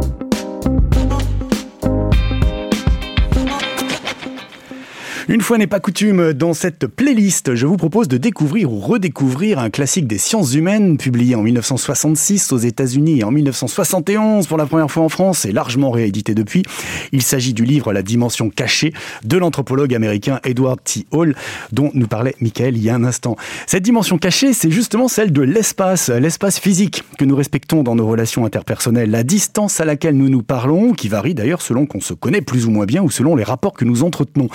Thank you Une fois n'est pas coutume, dans cette playlist, je vous propose de découvrir ou redécouvrir un classique des sciences humaines publié en 1966 aux États-Unis et en 1971 pour la première fois en France et largement réédité depuis. Il s'agit du livre La dimension cachée de l'anthropologue américain Edward T. Hall dont nous parlait Michael il y a un instant. Cette dimension cachée, c'est justement celle de l'espace, l'espace physique que nous respectons dans nos relations interpersonnelles, la distance à laquelle nous nous parlons, qui varie d'ailleurs selon qu'on se connaît plus ou moins bien ou selon les rapports que nous entretenons.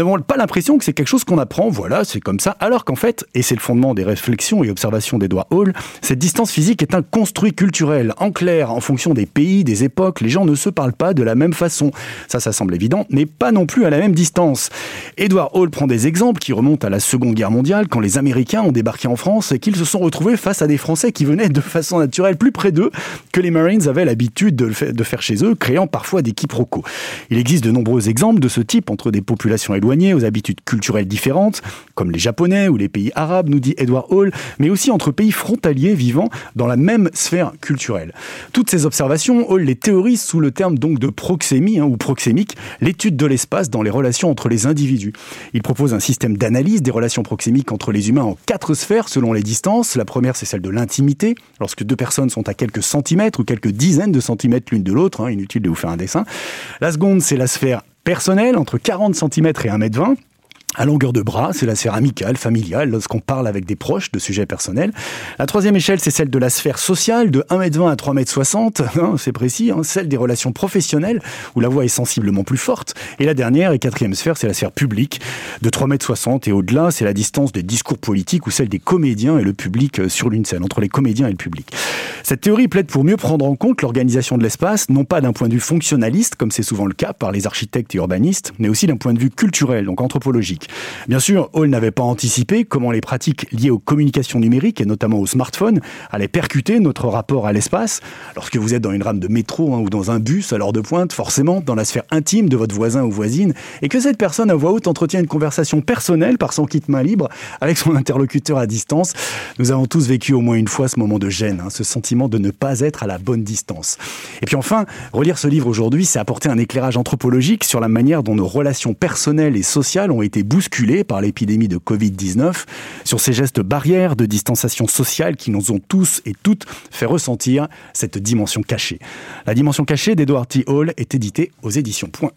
N'avons pas l'impression que c'est quelque chose qu'on apprend, voilà, c'est comme ça, alors qu'en fait, et c'est le fondement des réflexions et observations d'Edouard Hall, cette distance physique est un construit culturel. En clair, en fonction des pays, des époques, les gens ne se parlent pas de la même façon. Ça, ça semble évident, mais pas non plus à la même distance. Edward Hall prend des exemples qui remontent à la Seconde Guerre mondiale, quand les Américains ont débarqué en France et qu'ils se sont retrouvés face à des Français qui venaient de façon naturelle plus près d'eux que les Marines avaient l'habitude de, faire chez eux, créant parfois des quiproquos. Il existe de nombreux exemples de ce type entre des populations éloignées aux habitudes culturelles différentes, comme les Japonais ou les pays arabes, nous dit Edward Hall, mais aussi entre pays frontaliers vivant dans la même sphère culturelle. Toutes ces observations, Hall les théorise sous le terme donc de proxémie hein, ou proxémique, l'étude de l'espace dans les relations entre les individus. Il propose un système d'analyse des relations proxémiques entre les humains en quatre sphères selon les distances. La première, c'est celle de l'intimité, lorsque deux personnes sont à quelques centimètres ou quelques dizaines de centimètres l'une de l'autre, hein, inutile de vous faire un dessin. La seconde, c'est la sphère personnel, entre 40 cm et 1m20 à longueur de bras, c'est la sphère amicale, familiale, lorsqu'on parle avec des proches de sujets personnels. La troisième échelle, c'est celle de la sphère sociale, de 1m20 à 3m60, hein, c'est précis, hein, celle des relations professionnelles, où la voix est sensiblement plus forte. Et la dernière et quatrième sphère, c'est la sphère publique, de 3m60 et au-delà, c'est la distance des discours politiques ou celle des comédiens et le public euh, sur l'une scène, entre les comédiens et le public. Cette théorie plaide pour mieux prendre en compte l'organisation de l'espace, non pas d'un point de vue fonctionnaliste, comme c'est souvent le cas par les architectes et urbanistes, mais aussi d'un point de vue culturel, donc anthropologique. Bien sûr, Hall n'avait pas anticipé comment les pratiques liées aux communications numériques, et notamment aux smartphones, allaient percuter notre rapport à l'espace. Lorsque vous êtes dans une rame de métro hein, ou dans un bus à l'heure de pointe, forcément dans la sphère intime de votre voisin ou voisine, et que cette personne à voix haute entretient une conversation personnelle par son kit main libre avec son interlocuteur à distance, nous avons tous vécu au moins une fois ce moment de gêne, hein, ce sentiment de ne pas être à la bonne distance. Et puis enfin, relire ce livre aujourd'hui, c'est apporter un éclairage anthropologique sur la manière dont nos relations personnelles et sociales ont été bousculé par l'épidémie de Covid-19, sur ces gestes barrières de distanciation sociale qui nous ont tous et toutes fait ressentir cette dimension cachée. La dimension cachée d'Edward T. Hall est éditée aux éditions Point.